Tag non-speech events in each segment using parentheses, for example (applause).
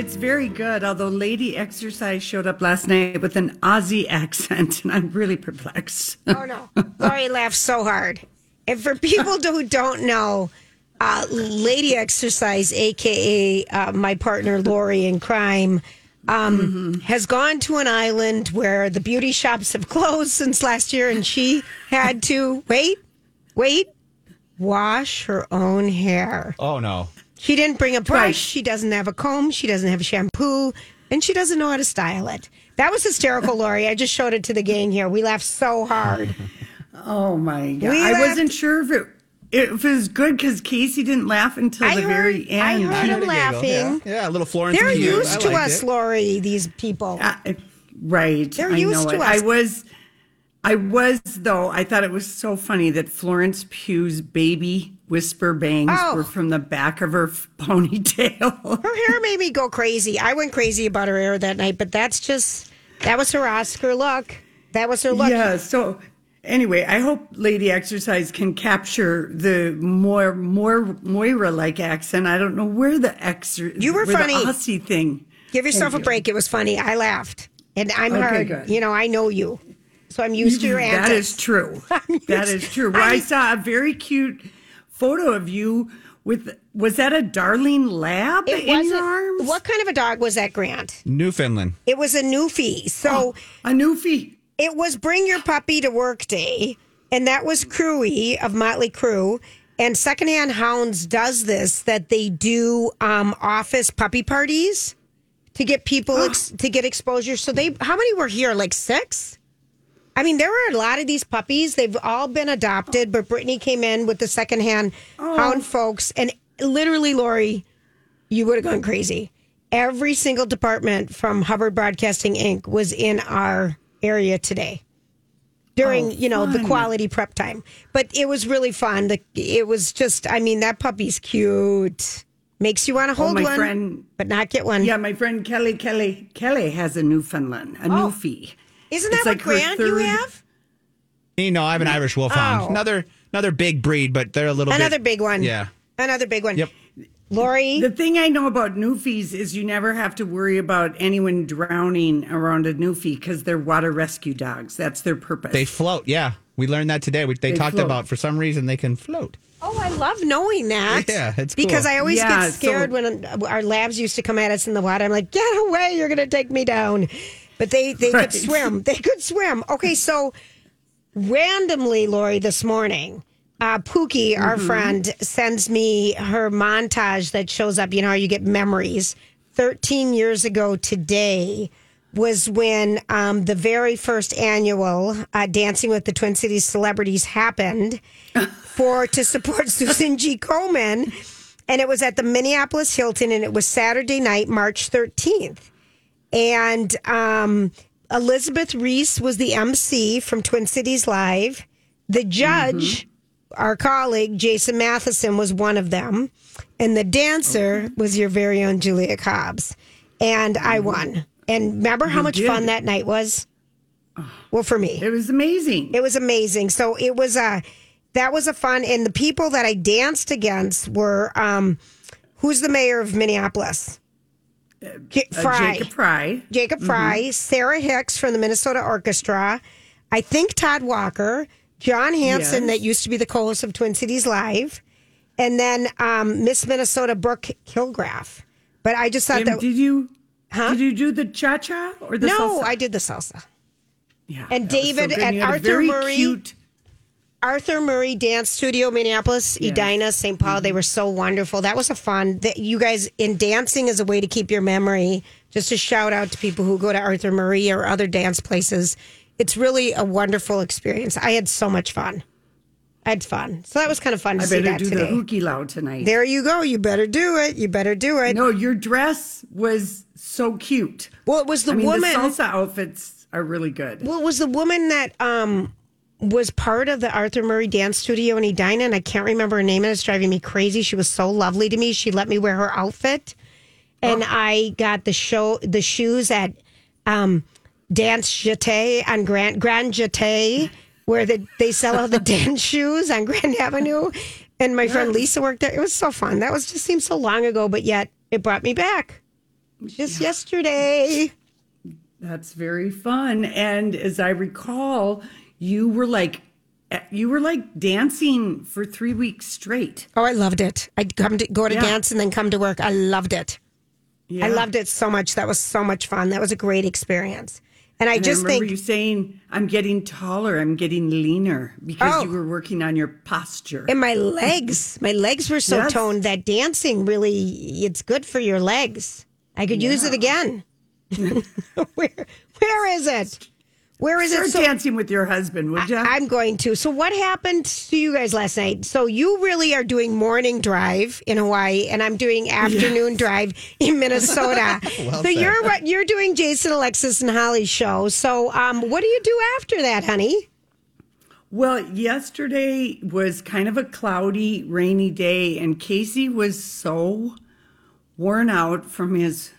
It's very good, although Lady Exercise showed up last night with an Aussie accent, and I'm really perplexed. Oh no, Lori laughed so hard. And for people who don't know, uh, Lady Exercise, aka uh, my partner Lori in crime, um, has gone to an island where the beauty shops have closed since last year, and she had to wait, wait, wash her own hair. Oh no. She didn't bring a brush. Right. She doesn't have a comb. She doesn't have a shampoo, and she doesn't know how to style it. That was hysterical, (laughs) Lori. I just showed it to the gang here. We laughed so hard. (laughs) Oh my god! We I laughed- wasn't sure if it if it was good because Casey didn't laugh until I the heard- very end. heard I heard a giggle. laughing. Yeah, yeah, a little Florence. They're and the used to us, it. Lori. These people. Uh, right. They're I used know to it. us. I was. I was though. I thought it was so funny that Florence Pugh's baby whisper bangs Oh. were from the back of her ponytail. (laughs) Her hair made me go crazy. I went crazy about her hair that night, but that's just that was her Oscar look. That was her look. Yeah. So anyway, I hope Lady Exercise can capture the more more Moira like accent. I don't know where the exer You were funny. Aussie thing. Give yourself a Thank you. break. It was funny. I laughed, and I'm Okay, hard. good. You know, I know you, so I'm used to your antics. That is true. (laughs) that is true. Well, I saw a very cute photo of you with. Was that a darling lab It in your arms? What kind of a dog was that, Grant? Newfoundland. It was a Newfie. So a newfie. it was Bring Your Puppy to Work Day, and that was Crewy of Motley Crue. And Secondhand Hounds does this that they do um, office puppy parties to get people ex- to get exposure. So they, how many were here? Like six. I mean, there were a lot of these puppies. They've all been adopted, but Brittany came in with the secondhand oh. hound folks, and literally, Lori, you would have gone crazy. Every single department from Hubbard Broadcasting Inc. was in our area today during, oh, you know, the quality prep time. But it was really fun. The, it was just, I mean, that puppy's cute. Makes you want to oh, hold my one, friend- but not get one. Yeah, my friend Kelly Kelly Kelly has a Newfoundland, a newfie. Isn't It's that like her what Grant you have? You know, I have an mm. Irish Wolfhound. Oh. Another another big breed, but they're a little bit Another bit, big one. Yeah. Another big one. Yep. Lori, The thing I know about newfies is you never have to worry about anyone drowning around a newfie because they're water rescue dogs. That's their purpose. They float. Yeah, we learned that today. We, they, They talked float. about for some reason they can float. Oh, I love knowing that. (laughs) Yeah, it's because cool. I always Yeah, get scared so- when uh, our labs used to come at us in the water. I'm like, get away! You're going to take me down. But they they Right. could swim. They could swim. Okay, so randomly, Lori, this morning, uh, Pookie, our Mm-hmm. friend, sends me her montage that shows up. You know, how you get memories. Thirteen years ago today was when um, the very first annual uh, Dancing with the Twin Cities celebrities happened (laughs) for to support (laughs) Susan G. Komen. And it was at the Minneapolis Hilton, and it was Saturday night, March 13th. And um, Elizabeth Ries was the MC from Twin Cities Live. The judge, our colleague, Jason Matheson, was one of them. And the dancer was your very own Julia Cobbs. And I won. And remember how much did. fun that night was? Well, for me. it was amazing. It was amazing. So it was a that was a fun and the people that I danced against were um who's the mayor of Minneapolis? Uh, Fry. Jacob Fry. Jacob Fry, Sarah Hicks from the Minnesota Orchestra, I think Todd Walker, John Hanson Yes. that used to be the co-host of Twin Cities Live, and then um, Miss Minnesota Brooke Kilgraff. But I just thought that did you? Huh? Did you do the cha cha or the no, salsa? I did the salsa. Yeah, and was so David and You had a Arthur Murray- Cute, Arthur Murray Dance Studio, Minneapolis, Edina, St. Paul. Mm-hmm. They were so wonderful. That was a fun. That you guys in dancing is a way to keep your memory. Just a shout out to people who go to Arthur Murray or other dance places. It's really a wonderful experience. I had so much fun. I had fun. So that was kind of fun to I see better that do today. the hooky lao tonight. there you go. You better do it. You better do it. no, your dress was so cute. well, it was the I mean, woman. the salsa outfits are really good. Well, it was the woman that um was part of the Arthur Murray Dance Studio in Edina, and I can't remember her name, and it's driving me crazy. She was so lovely to me. She let me wear her outfit, and I got the show the shoes at um Dance Jeté on Grand Grand Jeté, where the, they sell all the (laughs) dance shoes on Grand Avenue. And my friend Lisa worked there. It was so fun. That was just seemed so long ago, but yet it brought me back. Just yesterday. That's very fun. And as I recall, you were like you were like dancing for three weeks straight. Oh, I loved it. I'd come to go to Yeah. dance and then come to work. I loved it. Yeah. I loved it so much. That was so much fun. That was a great experience. And I And just I remember think you saying, "I'm getting taller. I'm getting leaner because Oh. you were working on your posture." and my legs, my legs were so Yes. toned that dancing really it's good for your legs. I could use it again. (laughs) where where is it? Where is Start it? So dancing with your husband, would you? I'm going to. So, what happened to you guys last night? So, you really are doing morning drive in Hawaii, and I'm doing afternoon drive in Minnesota. (laughs) so, you're you're doing, Jason, Alexis, and Holly's show. So, um, what do you do after that, honey? Well, yesterday was kind of a cloudy, rainy day, and Casey was so worn out from his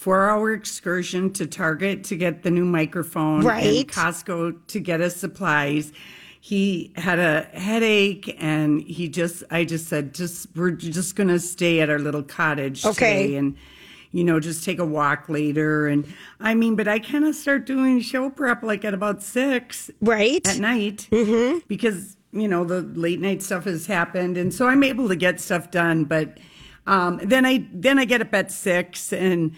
four hour excursion to Target to get the new microphone Right. and Costco to get us supplies. He had a headache and he just, I just said, just, we're just going to stay at our little cottage Okay. today and, you know, just take a walk later. And I mean, but I kind of start doing show prep like at about six Right? at night Mm-hmm. because you know the late night stuff has happened and so i'm able to get stuff done but um, then i then i get up at six and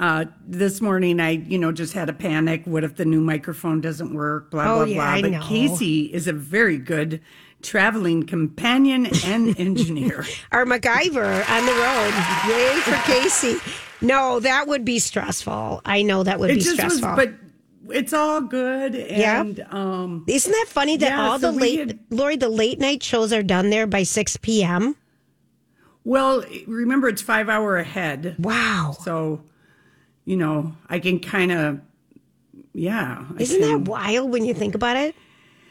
uh, this morning i you know just had a panic what if the new microphone doesn't work blah Oh, blah yeah, blah I but know. casey is a very good traveling companion and (laughs) engineer Our MacGyver on the road. Yay for Casey. No, that would be stressful. I know that would it be just was stressful. but it's all good Yeah. and um Isn't that funny that Yeah, all so the late, had- Lori, the late night shows are done there by 6 p.m.? well remember it's five hour ahead Wow. So, you know, I can kind of, yeah. I Isn't can- that wild when you think about it?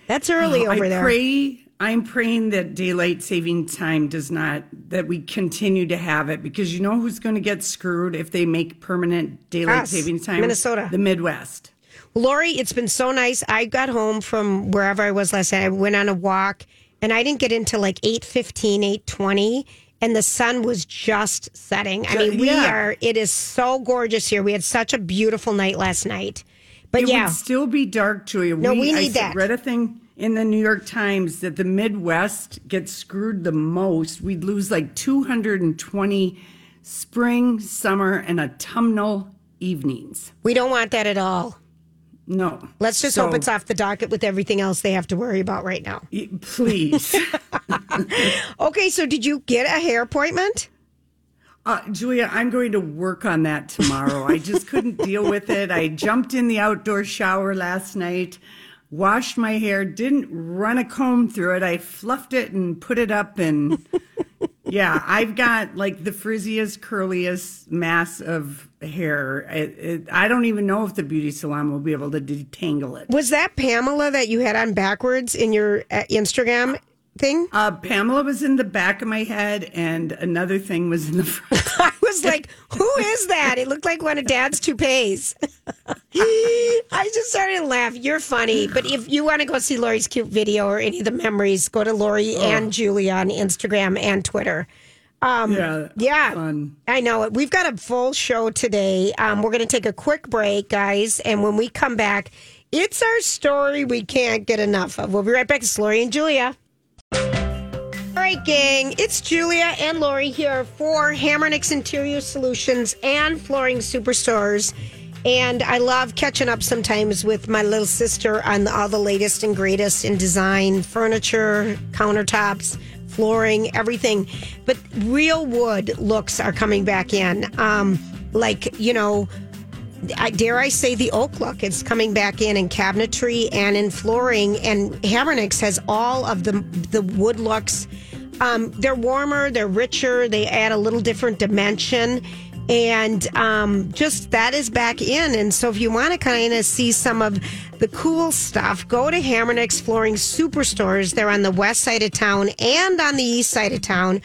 That's oh, early over I there. pray. I'm praying that daylight saving time does not that we continue to have it because you know who's going to get screwed if they make permanent daylight Us, saving time? Minnesota. the Midwest. Lori, it's been so nice. I got home from wherever I was last night. I went on a walk and I didn't get into like 8.15, 8.20 and the sun was just setting. I mean, we Yeah. are, it is so gorgeous here. We had such a beautiful night last night. But It yeah, would still be dark, Julia. No, we I need that. read a thing in the New York Times that the Midwest gets screwed the most. We'd lose like 220 spring, summer, and autumnal evenings. we don't want that at all. No. Let's just So- hope it's off the docket with everything else they have to worry about right now. Please. (laughs) Okay, so did you get a hair appointment? Uh, Julia, I'm going to work on that tomorrow. I just couldn't (laughs) deal with it. I jumped in the outdoor shower last night, washed my hair, didn't run a comb through it. I fluffed it and put it up. And yeah, I've got like the frizziest, curliest mass of hair. It, it, I don't even know if the beauty salon will be able to detangle it. Was that Pamela that you had on backwards in your uh, Instagram thing? Uh, Pamela was in the back of my head, and another thing was in the front. (laughs) Was like, who is that? It looked like one of Dad's toupees. (laughs) I just started to laugh. You're funny. But if you want to go see Lori's cute video or any of the memories, go to Lori and Julia on Instagram and Twitter. Um, Yeah, yeah, fun. I know it. We've got a full show today. Um, we're going to take a quick break, guys. And when we come back, it's our story we can't get enough of. We'll be right back. It's Lori and Julia. Right, gang. It's Julia and Lori here for Hamernick's Interior Solutions and Flooring Superstores. And I love catching up sometimes with my little sister on all the latest and greatest in design, furniture, countertops, flooring, everything. But real wood looks are coming back in. Um, like, you know, I, dare I say the oak look? It's coming back in in cabinetry and in flooring. And Hamernick's has all of the the wood looks. Um, they're warmer, they're richer, they add a little different dimension. And um, just that is back in. And so, if you want to kind of see some of the cool stuff, go to Hammer Hamernick's Flooring Superstores. They're on the west side of town and on the east side of town.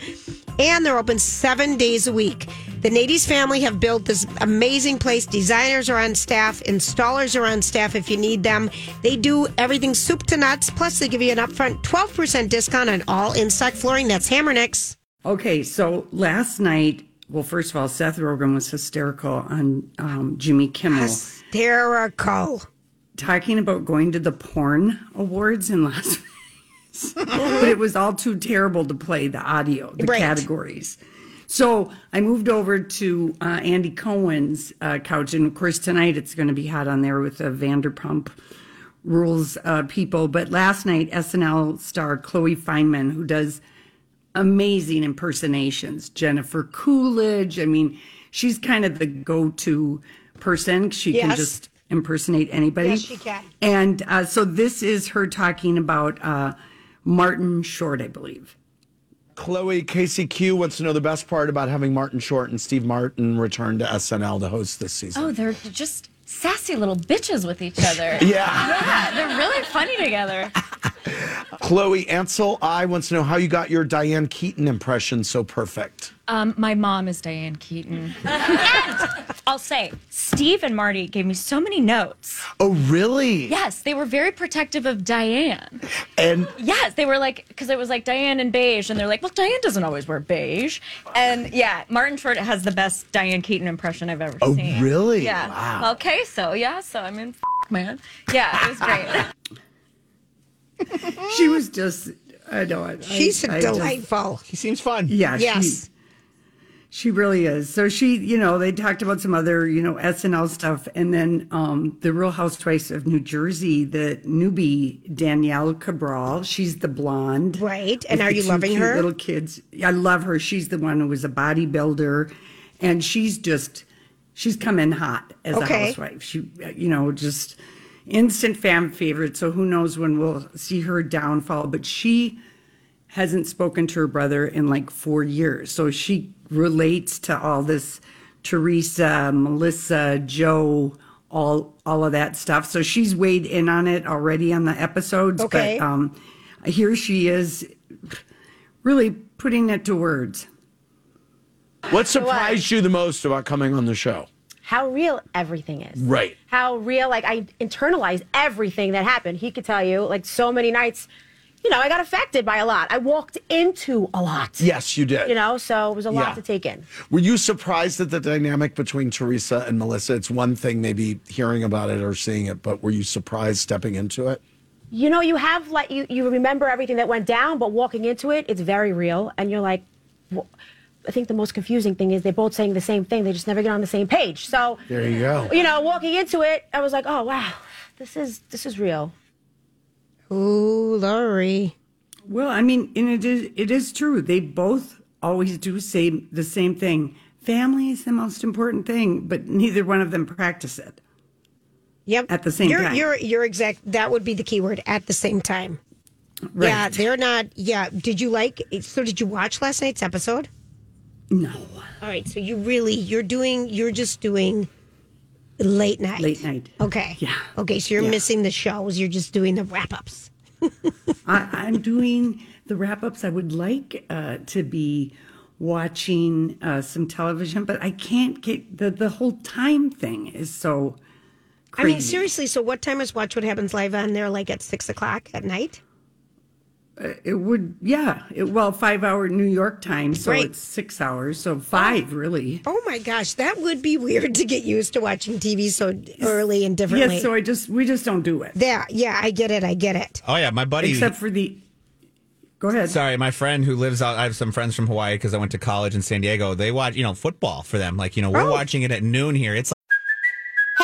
And they're open seven days a week. The Nades family have built this amazing place. Designers are on staff, installers are on staff if you need them. They do everything soup to nuts. Plus, they give you an upfront 12% discount on all inside flooring. That's Hamernick's. Okay, so last night, well, first of all, Seth Rogen was hysterical on um, Jimmy Kimmel Hysterical. talking about going to the porn awards in Las (laughs) Vegas, but it was all too terrible to play the audio, the Right. categories. So I moved over to uh, Andy Cohen's uh, couch, and of course tonight it's going to be hot on there with the Vanderpump Rules uh, people. But last night, SNL star Chloe Fineman, who does amazing impersonations. Jennifer Coolidge. I mean, she's kind of the go-to person. She can just impersonate anybody. Yes, she can. And uh, so this is her talking about uh, Martin Short, I believe. Chloe KCQ wants to know the best part about having Martin Short and Steve Martin return to SNL to host this season. Oh, they're just sassy little bitches with each other. (laughs) Yeah. Yeah, they're really funny together. (laughs) Chloe Ansel, I wants to know how you got your Diane Keaton impression so perfect. Um, my mom is Diane Keaton. (laughs) and I'll say, Steve and Marty gave me so many notes. Oh, really? Yes, they were very protective of Diane. And Yes, they were like, because it was like Diane and beige, and they're like, well, Diane doesn't always wear beige. And yeah, Martin Short has the best Diane Keaton impression I've ever Oh, seen. Oh, really? Yeah. Wow. Okay, so yeah, so I mean, f- man. Yeah, it was great. (laughs) She was just, I know it. She's I, I just- delightful. He seems fun. yeah, yes. she, she really is. So she, you know, they talked about some other, you know, SNL stuff, and then um, the Real Housewives of New Jersey, the newbie Danielle Cabral. She's the blonde, Right. And are you loving her? Little kids. I love her. She's the one who was a bodybuilder, and she's just, she's come in hot as Okay. a housewife. She, you know, just instant fan favorite. So who knows when we'll see her downfall? But she hasn't spoken to her brother in like four years. So she relates to all this Teresa, Melissa, Joe, all all of that stuff. So she's weighed in on it already on the episodes. Okay. But um, here she is really putting it to words. what surprised you the most about coming on the show? how real everything is. Right. How real, like I internalized everything that happened. He could tell you, like so many nights, you know, I got affected by a lot. I walked into a lot. Yes, you did. You know, so it was a lot Yeah. to take in. Were you surprised at the dynamic between Teresa and Melissa? It's one thing maybe hearing about it or seeing it, but were you surprised stepping into it? You know, you have like you you remember everything that went down, but walking into it, it's very real, and you're like. I think the most confusing thing is they're both saying the same thing. They just never get on the same page. So, There you go. you know, walking into it, I was like, "Oh wow, this is this is real." Ooh, Lori. Well, I mean, and it is it is true. They both always do say the same thing. Family is the most important thing, but neither one of them practice it. Yep. At the same you're, time. You're, you're exact. That would be the key word at the same time. Right. Yeah, they're not. Yeah. Did you like? So, did you watch last night's episode? No. All right. So, you really, you're doing, you're just doing late night. Late night. Okay. Yeah. Okay. So, you're Yeah. missing the shows. You're just doing the wrap ups. (laughs) I, I'm doing the wrap ups. I would like uh, to be watching uh, some television, but I can't get the the whole time thing is so. I mean, seriously. So, what time is Watch What Happens Live on there? Like at six o'clock at night? Uh, it would, yeah. It, well, five hour New York time, so Right. it's six hours, so five really. Oh my gosh, that would be weird to get used to watching TV so early and differently. Yes, so I just we just don't do it. yeah, yeah, I get it. I get it. Oh yeah, my buddy. Except for the. Go ahead. Sorry, my friend who lives out. I have some friends from Hawaii because I went to college in San Diego. They watch, you know, football for them. Like, you know, we're oh. watching it at noon here. It's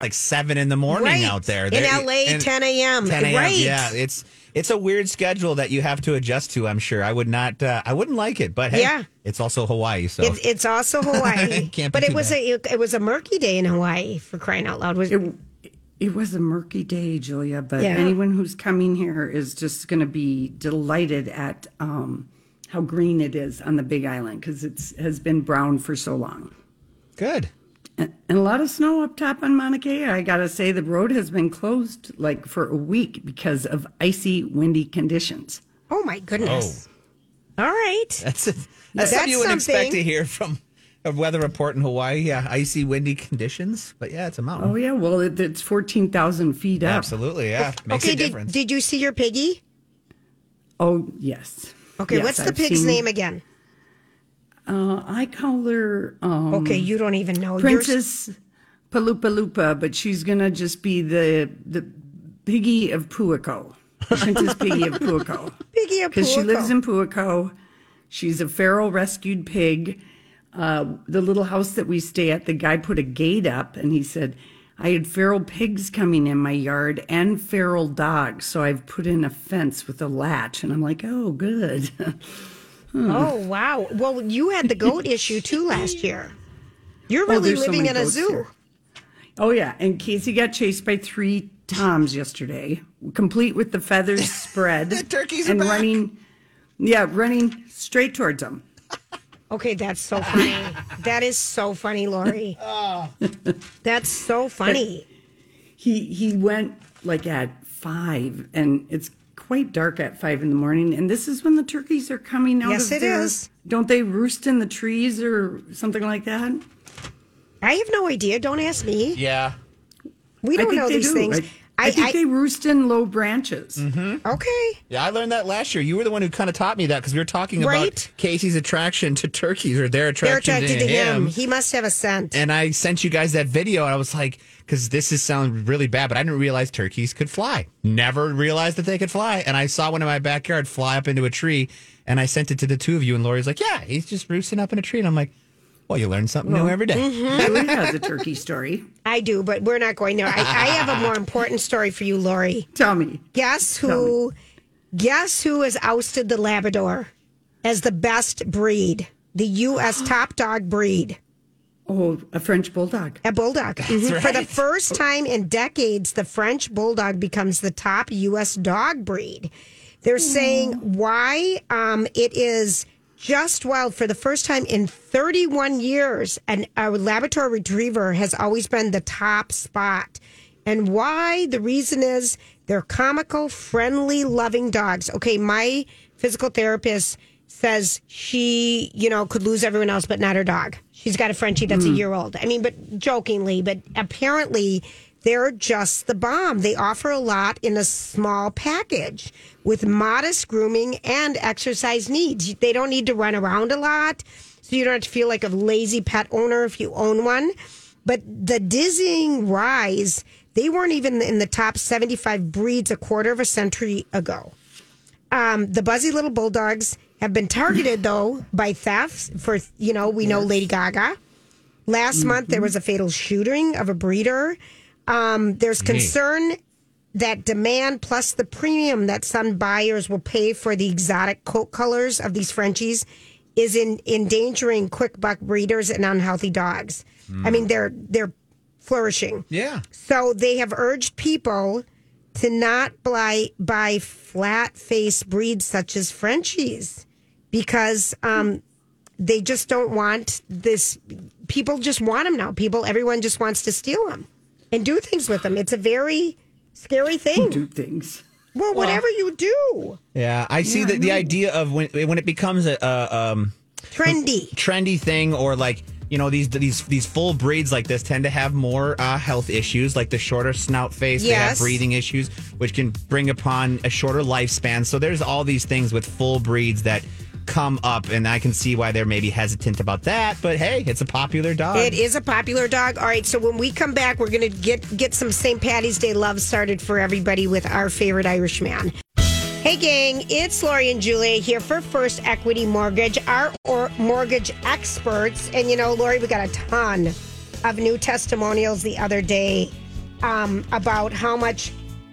Like seven in the morning Right. out there. In They're- LA, 10 a.m. 10 a.m. Right. Yeah, it's it's a weird schedule that you have to adjust to. I'm sure I would not. Uh, I wouldn't like it, but hey, Yeah. it's also Hawaii, so It, it's also (laughs) Hawaii, Can't but it was bad. a it was a murky day in Hawaii for crying out loud. Was It, it was a murky day, Julia, but Yeah. anyone who's coming here is just going to be delighted at um, how green it is on the Big Island because it has been brown for so long. good. And, and a lot of snow up top on Mauna Kea. I got to say, the road has been closed like for a week because of icy, windy conditions. oh my goodness! Oh. All right, That's that's, That's something you wouldn't expect to hear from a weather report in Hawaii. Yeah, icy, windy conditions, but yeah, it's a mountain. Oh, yeah. Well, it, it's 14,000 feet up. Absolutely, yeah, makes okay. a Did, difference. did you see your piggy? Oh, yes. Okay, Yes, what's the I've pig's seen- name again? Uh, I call her um, Okay, you don't even know. Princess Palupalupa, but she's going to just be the the piggy of Puako. Princess Piggy of Puako. (laughs) Piggy of Because she lives in Puako. She's a feral rescued pig. Uh, the little house that we stay at, the guy put a gate up and he said, I had feral pigs coming in my yard and feral dogs. So I've put in a fence with a latch. And I'm like, oh, good. (laughs) Hmm. Oh wow! Well, you had the goat (laughs) issue too last year. You're Oh, really so living many in a zoo. here. Oh yeah, and Casey got chased by three toms yesterday, complete with the feathers (laughs) spread. The turkeys are and running. Yeah, running straight towards them. Okay, that's so funny. that is so funny, Lori. Oh. (laughs) That's so funny. He he went like at five, and it's quite dark at five in the morning. And this is when the turkeys are coming out. Yes, of it their, is. Don't they roost in the trees or something like that? I have no idea. Don't ask me. yeah, We don't know these do. things. I, I think they roost in low branches. Mm-hmm. okay. yeah. I learned that last year. You were the one who kind of taught me that because we were talking Right. about Casey's attraction to turkeys or their They're attraction attracted to, to him. him. He must have a scent. and I sent you guys that video, and I was like, because this is sounds really bad, but I didn't realize turkeys could fly. Never realized that they could fly. And I saw one in my backyard fly up into a tree, and I sent it to the two of you, and Lori's like, yeah, he's just roosting up in a tree. And I'm like, well, you learn something new every day. (laughs) Julie has a turkey story. I do, but we're not going there. I, I have a more (laughs) important story for you, Lori. Tell me. Guess who? Guess who has ousted the Labrador as the best breed, the U.S. (gasps) top dog breed? Oh, a French bulldog. A bulldog. Mhm. For the first time in decades, the French bulldog becomes the top U.S. dog breed. They're saying why um, it is just wild. For the first time in 31 years, and a Labrador Retriever has always been the top spot. And why? The reason is they're comical, friendly, loving dogs. Okay, my physical therapist says she, you know, could lose everyone else, but not her dog. She's got a Frenchie that's a hmm. year old. I mean, but jokingly, but apparently they're just the bomb. They offer a lot in a small package with modest grooming and exercise needs. They don't need to run around a lot, so you don't have to feel like a lazy pet owner if you own one. But the dizzying rise, they weren't even in the top 75 breeds a quarter of a century ago. Um, the buzzy little bulldogs have been targeted (laughs) though by thefts for you know we know Lady Gaga. Last month there was a fatal shooting of a breeder. Um, there's concern that demand plus the premium that some buyers will pay for the exotic coat colors of these Frenchies is in endangering quick buck breeders and unhealthy dogs. I mean, they're they're flourishing. Yeah. So they have urged people to not buy buy flat face breeds such as Frenchies because um, they just don't want this. People just want them now. People, everyone just wants to steal them and do things with them. It's a very scary thing. Do things. Well, whatever you do, Yeah, I see the, the idea of when when it becomes a, a um, trendy. trendy thing or like you know these these these full breeds like this tend to have more uh, health issues like the shorter snout face they have breathing issues which can bring upon a shorter lifespan so there's all these things with full breeds that come up and i can see why they're maybe hesitant about that but hey it's a popular dog It is a popular dog. All right, so when we come back, we're going to get get some St. Patty's Day love started for everybody with our favorite Irishman. Hey, gang, it's Lori and Julia here for First Equity Mortgage, our or mortgage experts. And you know, Lori, we got a ton of new testimonials the other day um, about how much.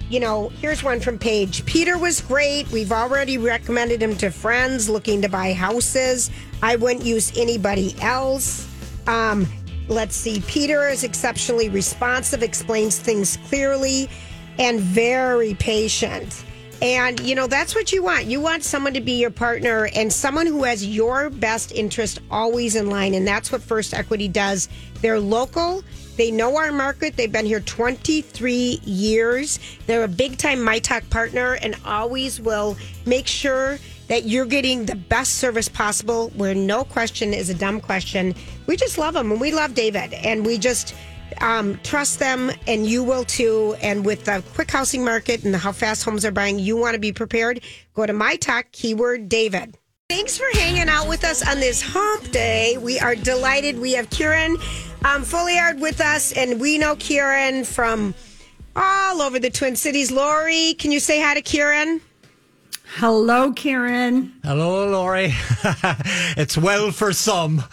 You know, here's one from Paige. Peter was great. We've already recommended him to friends looking to buy houses. I wouldn't use anybody else. Um, let's see. Peter is exceptionally responsive, explains things clearly, and very patient. And, you know, that's what you want. You want someone to be your partner and someone who has your best interest always in line. And that's what First Equity does. They're local. They know our market. They've been here 23 years. They're a big time My Talk partner and always will make sure that you're getting the best service possible where no question is a dumb question. We just love them and we love David and we just um, trust them and you will too. And with the quick housing market and how fast homes are buying, you want to be prepared. Go to My Talk, keyword David. Thanks for hanging out with us on this hump day. We are delighted. We have Kieran um, Folliard with us, and we know Kieran from all over the Twin Cities. Lori, can you say hi to Kieran? Hello, Karen. Hello, Laurie. (laughs) it's well for some.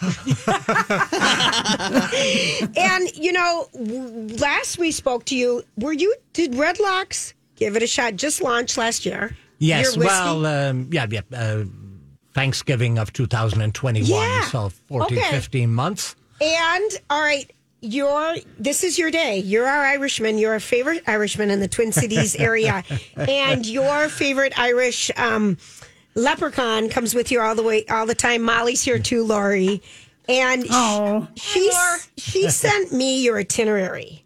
(laughs) and you know, last we spoke to you, were you did Redlocks give it a shot? Just launched last year. Yes, well, um, yeah, yeah. Uh, Thanksgiving of 2021, Yeah. so 14, Okay. 15 months. And all right, you're this is your day. You're our Irishman. You're our favorite Irishman in the Twin Cities area, (laughs) and your favorite Irish um, leprechaun comes with you all the way, all the time. Molly's here too, Lori, and Oh. she she (laughs) sent me your itinerary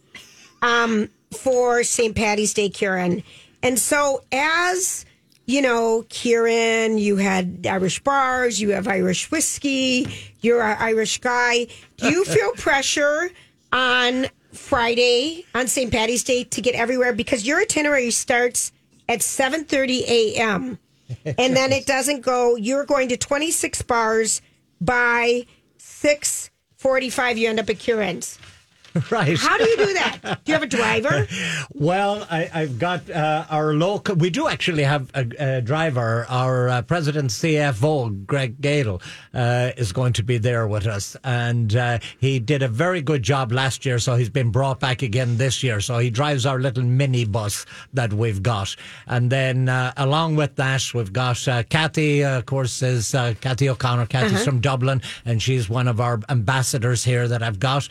um, for St. Patty's Day, Kieran, and so as you know, Kieran, you had Irish bars, you have Irish whiskey, you're an Irish guy. Do you feel (laughs) pressure on Friday, on St. Patty's Day, to get everywhere? Because your itinerary starts at 7.30 a.m. (laughs) and then it doesn't go, you're going to 26 bars by 6.45, you end up at Kieran's. (laughs) Right. How do you do that? Do you have a driver? (laughs) Well, I, I've got uh, our local. We do actually have a, a driver. Our uh, president CFO, Greg Gadel, uh, is going to be there with us, and uh, he did a very good job last year. So he's been brought back again this year. So he drives our little mini bus that we've got, and then uh, along with that, we've got uh, Kathy. Uh, of course, is uh, Kathy O'Connor. Kathy's Uh-huh. from Dublin, and she's one of our ambassadors here that I've got.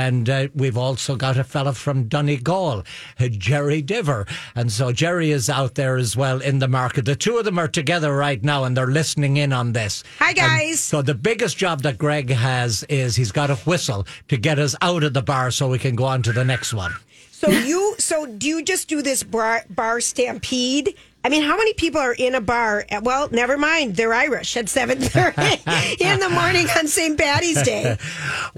And uh, we've also got a fella from Donegal, uh, Jerry Diver. And so Jerry is out there as well in the market. The two of them are together right now, and they're listening in on this. Hi, And guys. so the biggest job that Greg has is he's got a whistle to get us out of the bar so we can go on to the next one. So you, so do you just do this bar, bar stampede? I mean, how many people are in a bar? At, well, never mind. They're Irish at seven thirty (laughs) in the morning on St. Patty's Day. (laughs)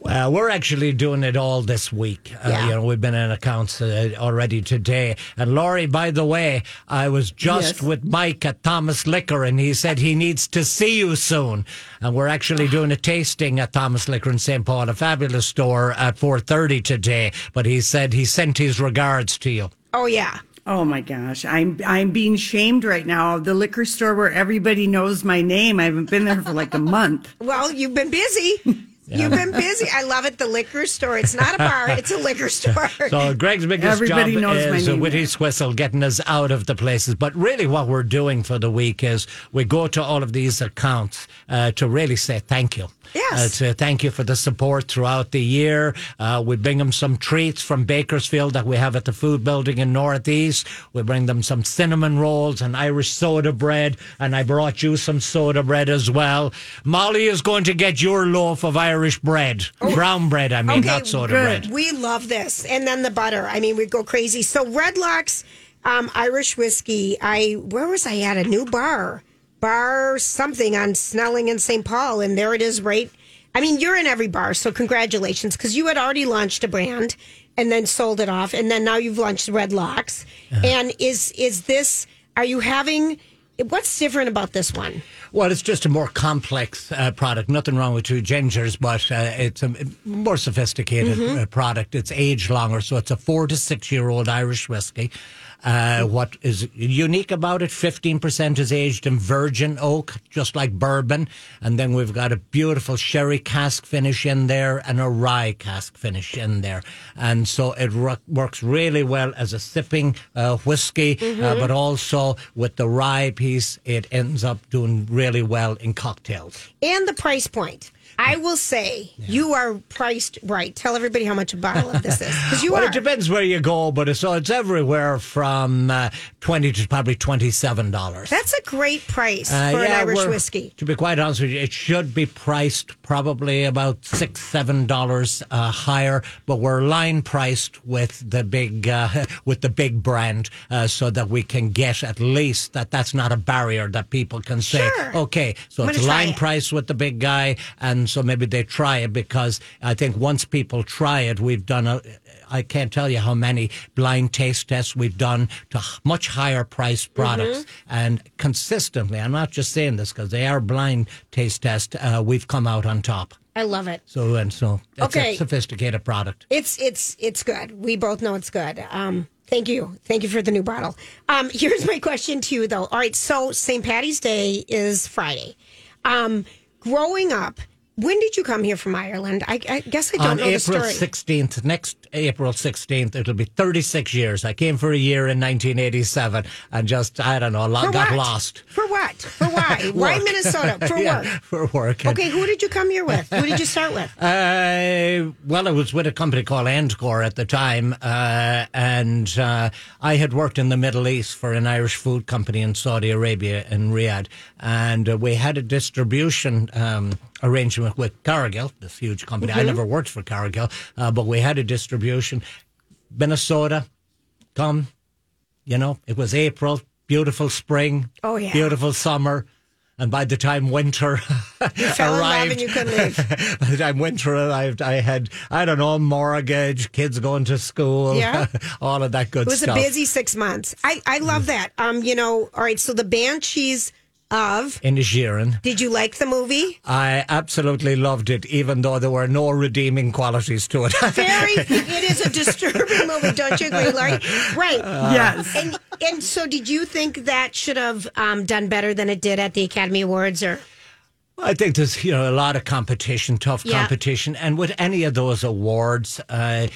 Uh, we're actually doing it all this week. Uh, Yeah. You know, we've been in accounts uh, already today. And Laurie, by the way, I was just Yes. with Mike at Thomas Liquor, and he said he needs to see you soon. And we're actually doing a tasting at Thomas Liquor in St. Paul, a fabulous store at four thirty today. But he said he sent his regards to you. Oh yeah. Oh my gosh, I'm I'm being shamed right now. The liquor store where everybody knows my name. I haven't been there for like a month. (laughs) Well, you've been busy. You've been busy. I love it. The liquor store. It's not a bar. It's a liquor store. (laughs) So Greg's biggest Everybody job knows is a name witty now. swistle, getting us out of the places. But really, what we're doing for the week is we go to all of these accounts uh, to really say thank you. Yes. Uh, to thank you for the support throughout the year. Uh, we bring them some treats from Bakersfield that we have at the food building in Northeast. We bring them some cinnamon rolls and Irish soda bread, and I brought you some soda bread as well. Molly is going to get your loaf of Irish bread, brown bread. I mean, not soda bread. We love this. And then the butter. I mean, we go crazy. So Redlocks um, Irish whiskey. I where was I at? A new bar. Bar something on Snelling and St. Paul. And there it is right. I mean, you're in every bar, so congratulations, because you had already launched a brand and then sold it off, and then now you've launched Redlocks. And is is this are you having what's different about this one? Well, it's just a more complex uh, product. Nothing wrong with two gingers, but uh, it's a more sophisticated Mm-hmm. uh, product. It's aged longer, so it's a four to six year old Irish whiskey. Uh, what is unique about it? Fifteen percent is aged in virgin oak, just like bourbon, and then we've got a beautiful sherry cask finish in there and a rye cask finish in there, and so it ro- works really well as a sipping uh, whiskey, uh, but also with the rye piece, it ends up doing really well in cocktails. And the price point. I will say you are priced right. Tell everybody how much a bottle of this is. Because you well, are. it depends where you go, but it's, so it's everywhere from uh, twenty to probably twenty-seven dollars. That's a great price Uh, for an Irish whiskey. To be quite honest with you, it should be priced probably about six, seven dollars uh, higher, but we're line priced with the big uh, (laughs) with the big brand, uh, so that we can get at least that. That's not a barrier that people can say, Sure. okay, so I'm it's line it. price with the big guy, and so maybe they try it because I think once people try it, we've done a. I can't tell you how many blind taste tests we've done to much higher priced products, Mm-hmm. and consistently. I'm not just saying this because they are blind taste tests. Uh, we've come out on top. I love it. So and so, it's Okay. a sophisticated product. It's it's it's good. We both know it's good. Um, thank you, thank you for the new bottle. Um, (laughs) here's my question to you though. All right, so St. Patty's Day is Friday. Um, growing up, when did you come here from Ireland? I, I guess I don't on know the April story. 16th, next April 16th, it'll be 36 years. I came for a year in 1987 and just, I don't know, For got what? lost. For what? For (laughs) why? why Minnesota? For (laughs) Yeah, work? For work. Okay, who did you come here with? Who did you start with? (laughs) Uh, well, I was with a company called Endcore at the time, uh, and uh, I had worked in the Middle East for an Irish food company in Saudi Arabia in Riyadh, and uh, we had a distribution um, arrangement with Cargill, this huge company. I never worked for Cargill, uh, but we had a distribution. Minnesota, come, you know, it was April, beautiful spring, Oh, yeah. beautiful summer. And by the time winter (laughs) You fell in love arrived, you couldn't leave. (laughs) by the time winter arrived, I had, I don't know, mortgage, kids going to school, Yeah. (laughs) all of that good stuff. It was stuff. a busy six months. I, I love that. Um, you know, all right, so the Banshees of Inisherin. did you like the movie? I absolutely loved it, even though there were no redeeming qualities to it. (laughs) Very it is a disturbing movie, don't you agree, Larry? (laughs) Right. Yes. And and so did you think that should have um, done better than it did at the Academy Awards or I think there's you know a lot of competition, tough Yeah. competition, and with any of those awards, uh,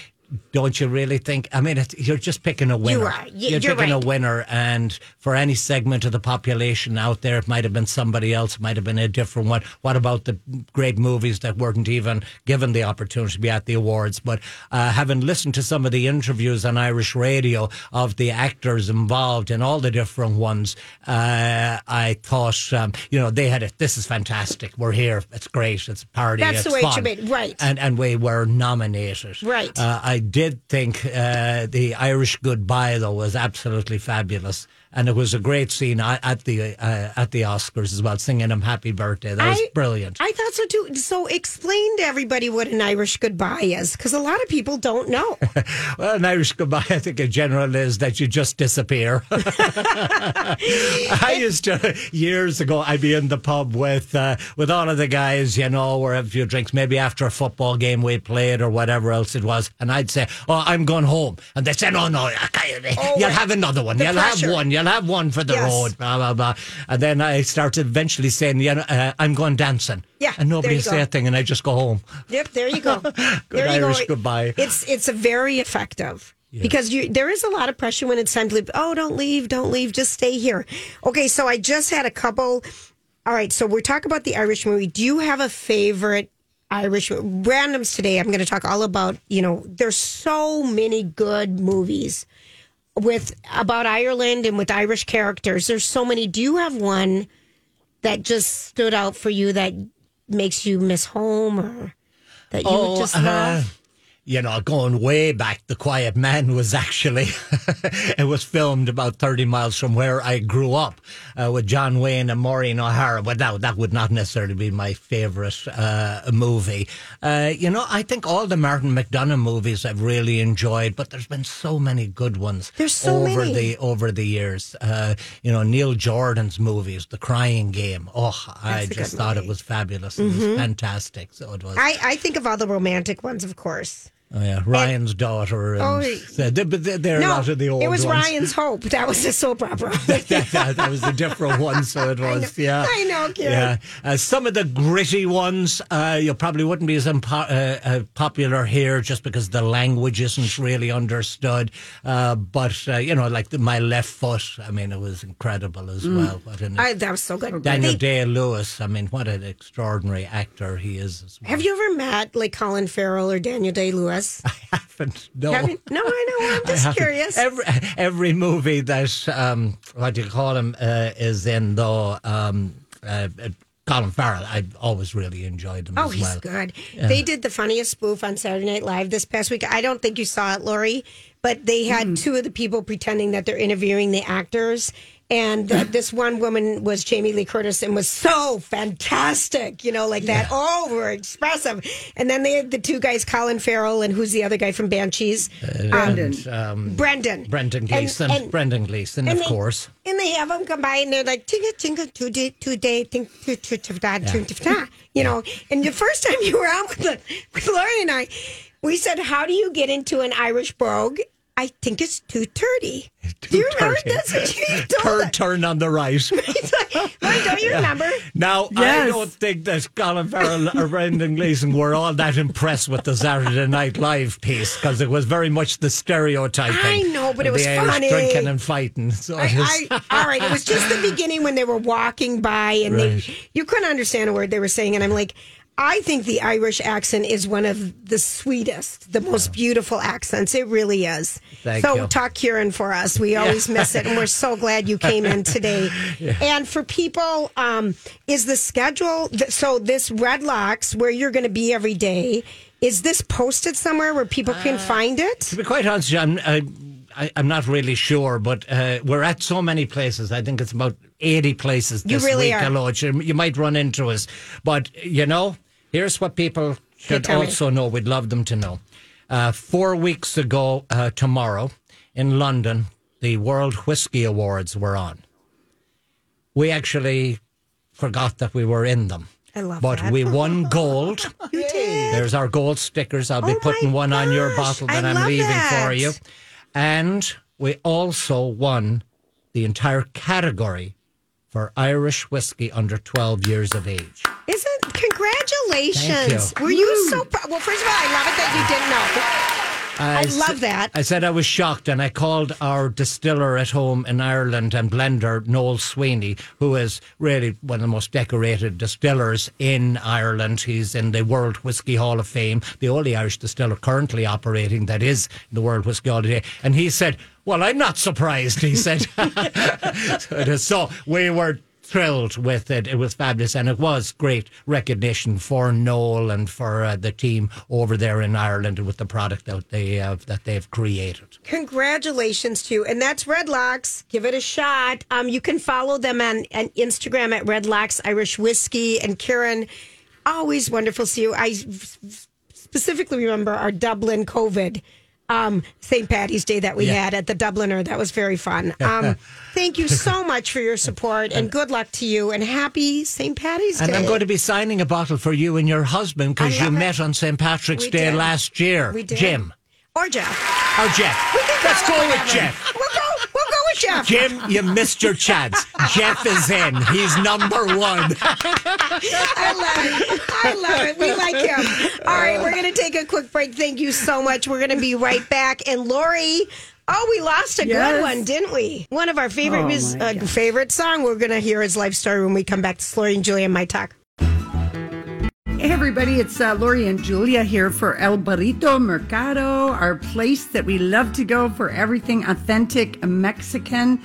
don't you really think? I mean, you're just picking a winner. are. Y- you're, you're picking a winner, and for any segment of the population out there, it might have been somebody else, it might have been a different one. What about the great movies that weren't even given the opportunity to be at the awards? But uh, having listened to some of the interviews on Irish radio of the actors involved in all the different ones, uh, I thought, um, you know, they had it. This is fantastic. We're here. It's great. It's a party. That's the it's way it should be. Right. And and we were nominated. Right. Uh, I did think uh, the Irish goodbye though was absolutely fabulous, and it was a great scene at the uh, at the Oscars as well, singing him "Happy Birthday." That was I- brilliant. I thought so too. So explain to everybody what an Irish goodbye is, because a lot of people don't know. (laughs) Well, an Irish goodbye, I think in general is that you just disappear. (laughs) I used to years ago. I'd be in the pub with uh, with all of the guys, you know, or have a few drinks, maybe after a football game we played or whatever else it was, and I'd say, "Oh, I'm going home," and they said, "Oh no, can't. Oh, you'll have another one. You'll pressure. have one. You'll I'll have one for the Yes. road, blah, blah, blah. And then I started eventually saying, yeah, uh, I'm going dancing. Yeah, And there nobody say a thing, and I just go home. Yep, there you go. (laughs) there you Irish go. goodbye. It's it's a very effective because you there is a lot of pressure when it's time to leave. Oh, don't leave, don't leave, just stay here. Okay, so I just had a couple. All right, so we're talking about the Irish movie. Do you have a favorite Irish randoms today? I'm going to talk all about you know. There's so many good movies with about Ireland and with Irish characters. There's so many. Do you have one that just stood out for you that makes you miss home or that you would just uh, love? You know, going way back, The Quiet Man was actually, (laughs) it was filmed about 30 miles from where I grew up uh, with John Wayne and Maureen O'Hara. But that, that would not necessarily be my favourite uh, movie. Uh, you know, I think all the Martin McDonagh movies I've really enjoyed, but there's been so many good ones There's so over many. the over the years. Uh, you know, Neil Jordan's movies, The Crying Game. Oh, I That's a just thought it was fabulous. It was fantastic. So it was. I, I think of all the romantic ones, of course. Oh yeah, Ryan's daughter. And Oh, uh, they- but they- they're no, a lot of the old it was ones. Ryan's Hope. That was the soap opera. (laughs) that, that, that was a different one, so it (laughs) was. yeah, I know, Karen. Yeah, uh, some of the gritty ones, uh, you probably wouldn't be as impo- uh, uh, popular here just because the language isn't really understood. Uh, but uh, you know, like the, my left foot. I mean, it was incredible as Mm. well. What an, I, that was so good. Daniel They- Day Lewis. I mean, what an extraordinary actor he is. As well. have you ever met like Colin Farrell or Daniel Day Lewis? (laughs) No. haven't? no, I know. I'm (laughs) just curious. Every every movie that um, what do you call him uh, is in though um, uh, uh, Colin Farrell. I always really enjoyed them Oh, as he's well. good. Yeah. They did the funniest spoof on Saturday Night Live this past week. I don't think you saw it, Lori, but they had two of the people pretending that they're interviewing the actors. And uh, (laughs) this one woman was Jamie Lee Curtis and was so fantastic, you know, like that, over expressive. And then they had the two guys, Colin Farrell and who's the other guy from Banshees? Brendan. Um, Brendan. Brendan And- Gleeson. and- Brendan Gleeson, and of they- course. And they have them come by and they're like, tinga, tinga, today, today, ting, tu, tu, tu, da, tu, tu, you know. And the first time (laughs) you were on with, with Lori and I, we said, How do you get into an Irish brogue? I think it's 230. (laughs) Do you remember this? You (laughs) told Turn, turn on the right. (laughs) Lori, don't you remember? Now, I don't think that Colin Farrell or Brendan Gleeson were all that impressed with the Saturday Night Live piece because it was very much the stereotyping. I know, but it was the Irish funny. drinking and fighting. So I, I, all right, it was just the beginning when they were walking by and they, you couldn't understand a word they were saying. And I'm like, I think the Irish accent is one of the sweetest, the most beautiful accents. It really is. Thank so you. talk Kieran for us. We always miss it, and we're so glad you came in (laughs) today. Yeah. And for people, um, is the schedule th- so this Red Locks where you're going to be every day? Is this posted somewhere where people can find it? To be quite honest, I'm, I, I, I'm not really sure, but uh, we're at so many places. I think it's about 80 places You this really week are. alone. You, you might run into us. But, you know, here's what people should also know. We'd love them to know. Uh, four weeks ago, uh, tomorrow, in London, the World Whiskey Awards were on. We actually forgot that we were in them. I love but that. we won (laughs) gold. You did. There's our gold stickers. I'll be Oh putting my one on your bottle that I'm leaving that. for you. And we also won the entire category for Irish whiskey under 12 years of age. Isn't congratulations? You. Were you so proud? Well, first of all, I love it that you didn't know. I s- love that. I said I was shocked, and I called our distiller at home in Ireland and blender, Noel Sweeney, who is really one of the most decorated distillers in Ireland. He's in the World Whisky Hall of Fame, the only Irish distiller currently operating that is in the World Whisky Hall of Fame. And he said, Well, I'm not surprised, he said. (laughs) so, it is- so we were thrilled with it. It was fabulous, and it was great recognition for Noel and for uh, the team over there in Ireland with the product that they have that they've created. Congratulations to you. And that's Red Locks. Give it a shot. Um, you can follow them on, on Instagram at Red Locks Irish Whiskey. And Karen, always wonderful to see you. I specifically remember our Dublin COVID um, St. Patty's Day that we Yeah. had at the Dubliner. That was very fun. Um, (laughs) thank you so much for your support and good luck to you and happy St. Patty's Day. And I'm going to be signing a bottle for you and your husband because you it. met on St. Patrick's We Day did. last year. We did. Jim Or Jeff. or Jeff. Let's call go with. Jeff. Jeff. Jim, you missed your chance. Jeff is in. He's number one. I love it. I love it. We like him. All right, we're going to take a quick break. Thank you so much. We're going to be right back. And Lori, oh, we lost a good one, didn't we? One of our favorite Oh, mus- uh, favorite song. We're going to hear his life story when we come back to Lori and Julia and My Talk. Hey everybody, it's uh, Lori and Julia here for El Burrito Mercado, our place that we love to go for everything authentic Mexican.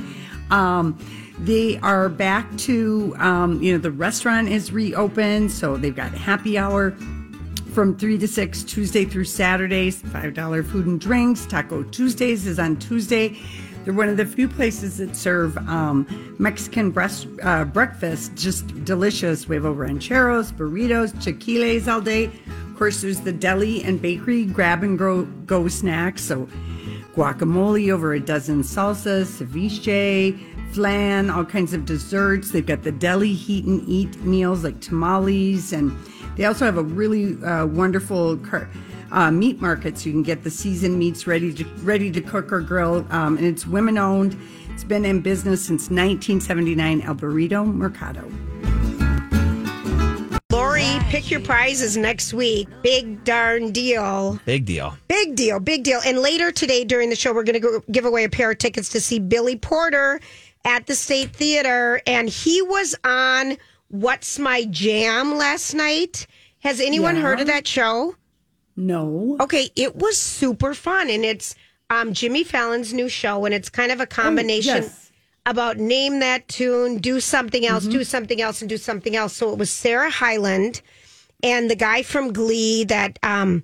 Um, they are back to, um, you know, the restaurant is reopened, so they've got happy hour from 3 to 6 Tuesday through Saturdays, $5 food and drinks. Taco Tuesdays is on Tuesday. They're one of the few places that serve um, Mexican breast, uh, breakfast, just delicious. We have huevos rancheros, burritos, chilaquiles all day. Of course, there's the deli and bakery grab and go, go snacks. So guacamole, over a dozen salsas, ceviche, flan, all kinds of desserts. They've got the deli heat and eat meals like tamales, and they also have a really uh, wonderful car- uh, meat markets. You can get the seasoned meats ready to ready to cook or grill. Um, and it's women owned. It's been in business since 1979. El Burrito Mercado. Lori, pick your prizes next week. Big darn deal. Big deal. Big deal, big deal. And later today during the show, we're going to give away a pair of tickets to see Billy Porter at the State Theater. And he was on What's My Jam last night. Has anyone Yeah. heard of that show? No. Okay, it was super fun. And it's um, Jimmy Fallon's new show. And it's kind of a combination yes. about name that tune, do something else, do something else, and do something else. So it was Sarah Hyland and the guy from Glee that um,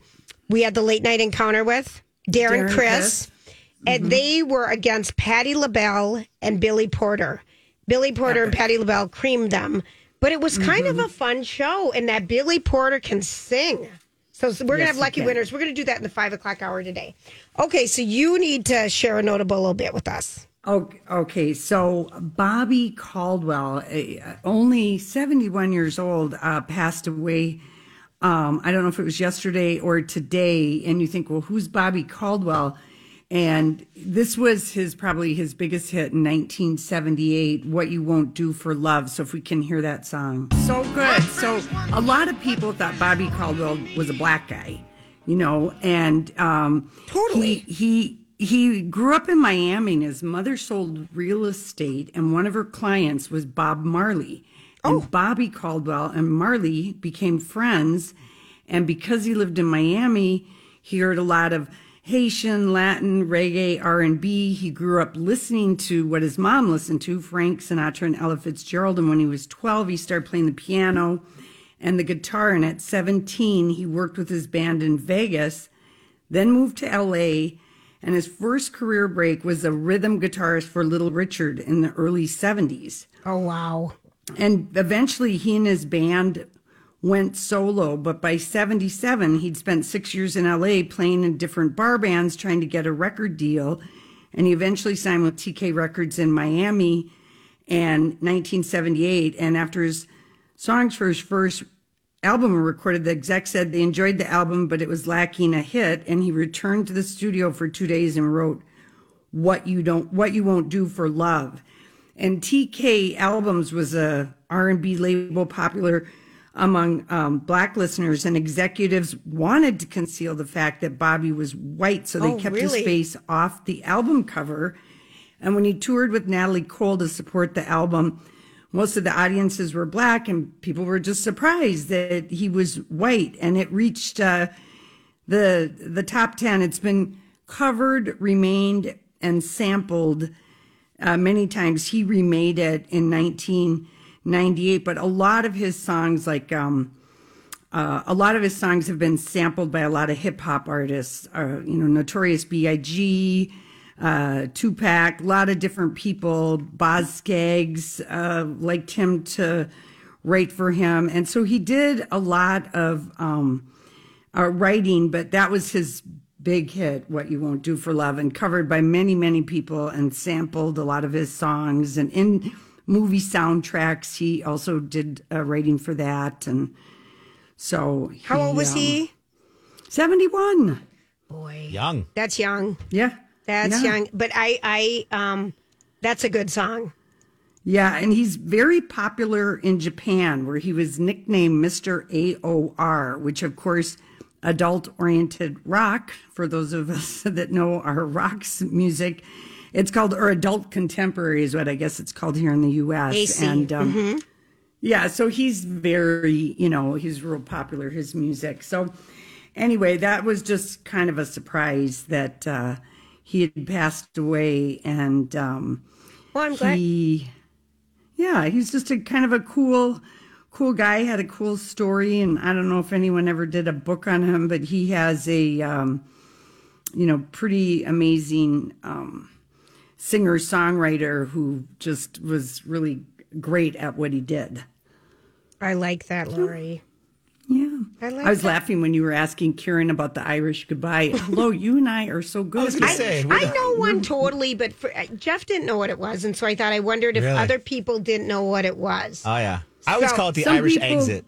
we had the late night encounter with, Darren, Darren Criss. And they were against Patti LaBelle and Billy Porter. Billy Porter and Patti LaBelle creamed them. But it was kind of a fun show, and that Billy Porter can sing. So, so we're going to have lucky winners. We're going to do that in the five o'clock hour today. Okay, so you need to share a notable little bit with us. Okay, okay, so Bobby Caldwell, uh, only 71 years old, uh, passed away. Um, I don't know if it was yesterday or today. And you think, well, who's Bobby Caldwell? And this was his probably his biggest hit in 1978, What You Won't Do for Love. So if we can hear that song. So good. So a lot of people thought Bobby Caldwell was a black guy, you know, and um, Totally. he, he he grew up in Miami and his mother sold real estate and one of her clients was Bob Marley. And Bobby Caldwell and Marley became friends and because he lived in Miami, he heard a lot of Haitian, Latin, reggae, R&B. He grew up listening to what his mom listened to, Frank Sinatra and Ella Fitzgerald. And when he was 12, he started playing the piano and the guitar. And at 17, he worked with his band in Vegas, then moved to LA. And his first career break was a rhythm guitarist for Little Richard in the early 70s. Oh, wow. And eventually he and his band went solo, but by 77, he'd spent six years in LA playing in different bar bands trying to get a record deal. And he eventually signed with TK Records in Miami in 1978. And after his songs for his first album were recorded, the exec said they enjoyed the album, but it was lacking a hit. And he returned to the studio for two days and wrote what you don't, what you won't do for love. And TK Albums was a R&B label popular among um, black listeners and executives wanted to conceal the fact that Bobby was white, so they Oh, kept really? his face off the album cover. And when he toured with Natalie Cole to support the album, most of the audiences were black, and people were just surprised that he was white. And it reached uh, the the top ten. It's been covered, remained, and sampled uh, many times. He remade it in 1998, but a lot of his songs, like um, uh, a lot of his songs, have been sampled by a lot of hip hop artists. Uh, you know, Notorious B.I.G., uh, Tupac, a lot of different people. Boz Skaggs uh, liked him to write for him, and so he did a lot of um, uh, writing. But that was his big hit, "What You Won't Do for Love," and covered by many, many people, and sampled a lot of his songs. And in movie soundtracks, he also did uh, writing for that. And so, How old was um, he? Seventy-one. Boy, Young. that's young. Yeah, That's Yeah. young. But I, I, um, That's a good song. Yeah, and he's very popular in Japan, where he was nicknamed Mr. AOR, which, of course, adult oriented rock, for those of us (laughs) that know our rocks music, it's called, or adult contemporary is what I guess it's called here in the US. AC. And um, Mhm. yeah, so he's very, you know, he's real popular, his music. So anyway, that was just kind of a surprise that uh, he had passed away. And um, Well, I'm glad. he, yeah, he's just a kind of a cool, cool guy. Had a cool story, and I don't know if anyone ever did a book on him, but he has a, um, you know, pretty amazing um, singer songwriter who just was really great at what he did. I like that, Lori. Yeah. I like I was that. laughing when you were asking Kieran about the Irish goodbye. Hello, (laughs) you and I are so good. I, I know one totally, but for, uh, Jeff didn't know what it was, and so I thought I wondered if Really? other people didn't know what it was. Oh yeah, I always So- call it the Irish people- exit.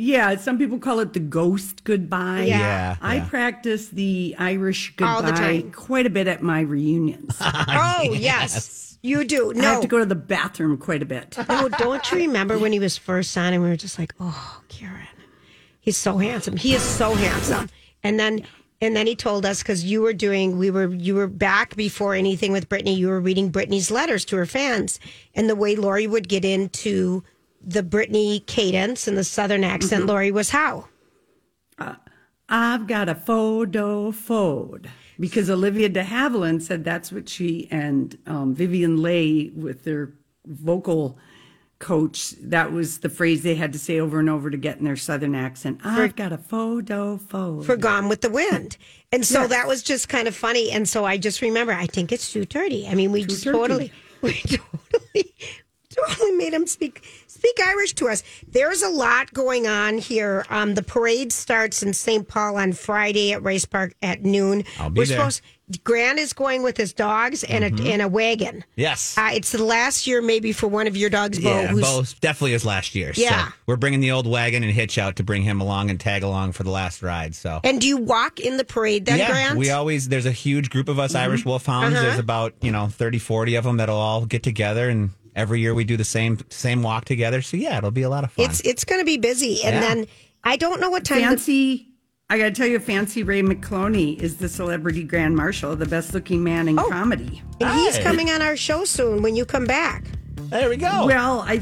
Yeah, some people call it the ghost goodbye. Yeah. Yeah, I yeah. practice the Irish goodbye All the time. quite a bit at my reunions. (laughs) Ah, oh yes. you do. No. I have to go to the bathroom quite a bit. no, don't you remember when he was first on and we were just like, oh, Karen, he's so handsome. He is so handsome. And then, and then he told us because you were doing, we were, you were back before anything with Brittany. You were reading Brittany's letters to her fans, and the way Lori would get into the Brittany cadence and the Southern accent, Lori was how. I've got a photo phode because Olivia de Havilland said that's what she and um, Vivien Leigh with their vocal coach that was the phrase they had to say over and over to get in their southern accent. I've got a photo phode. for Gone with the Wind. And so Yes. that was just kind of funny. And so I just remember, I think it's 2.30. I mean, we just 2:30. totally, (laughs) we totally, totally made him speak speak Irish to us. There's a lot going on here. Um, the parade starts in St. Paul on Friday at Rice Park at noon. I'll be We're there. supposed Grant is going with his dogs and a and a wagon. Yes. Uh, it's the last year maybe for one of your dogs, Bo, yeah, who's Bo definitely is last year. Yeah. So we're bringing the old wagon and hitch out to bring him along and tag along for the last ride. So and do you walk in the parade then, yeah, Grant? we always there's a huge group of us Irish Wolfhounds. Uh-huh. There's about you know 30, 40 of them that'll all get together, and every year we do the same same walk together. So yeah, it'll be a lot of fun. It's it's going to be busy, and Yeah. then I don't know what time. the- Fancy, I got to tell you, Fancy Ray McCloney is the celebrity grand marshal, the best looking man in oh, comedy. and he's coming on our show soon when you come back. There we go. Well, I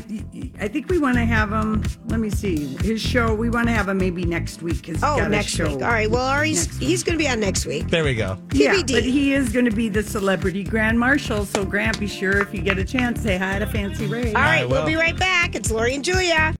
I think we want to have him. Let me see his show. We want to have him maybe next week because Oh, got next show week. All right. Well, Ari's next he's going to be on next week. there we go. Yeah, but he is going to be the celebrity grand marshal. So Grant, be sure if you get a chance, say hi to Fancy Ray. All right, we'll will. be right back. It's Lori and Julia.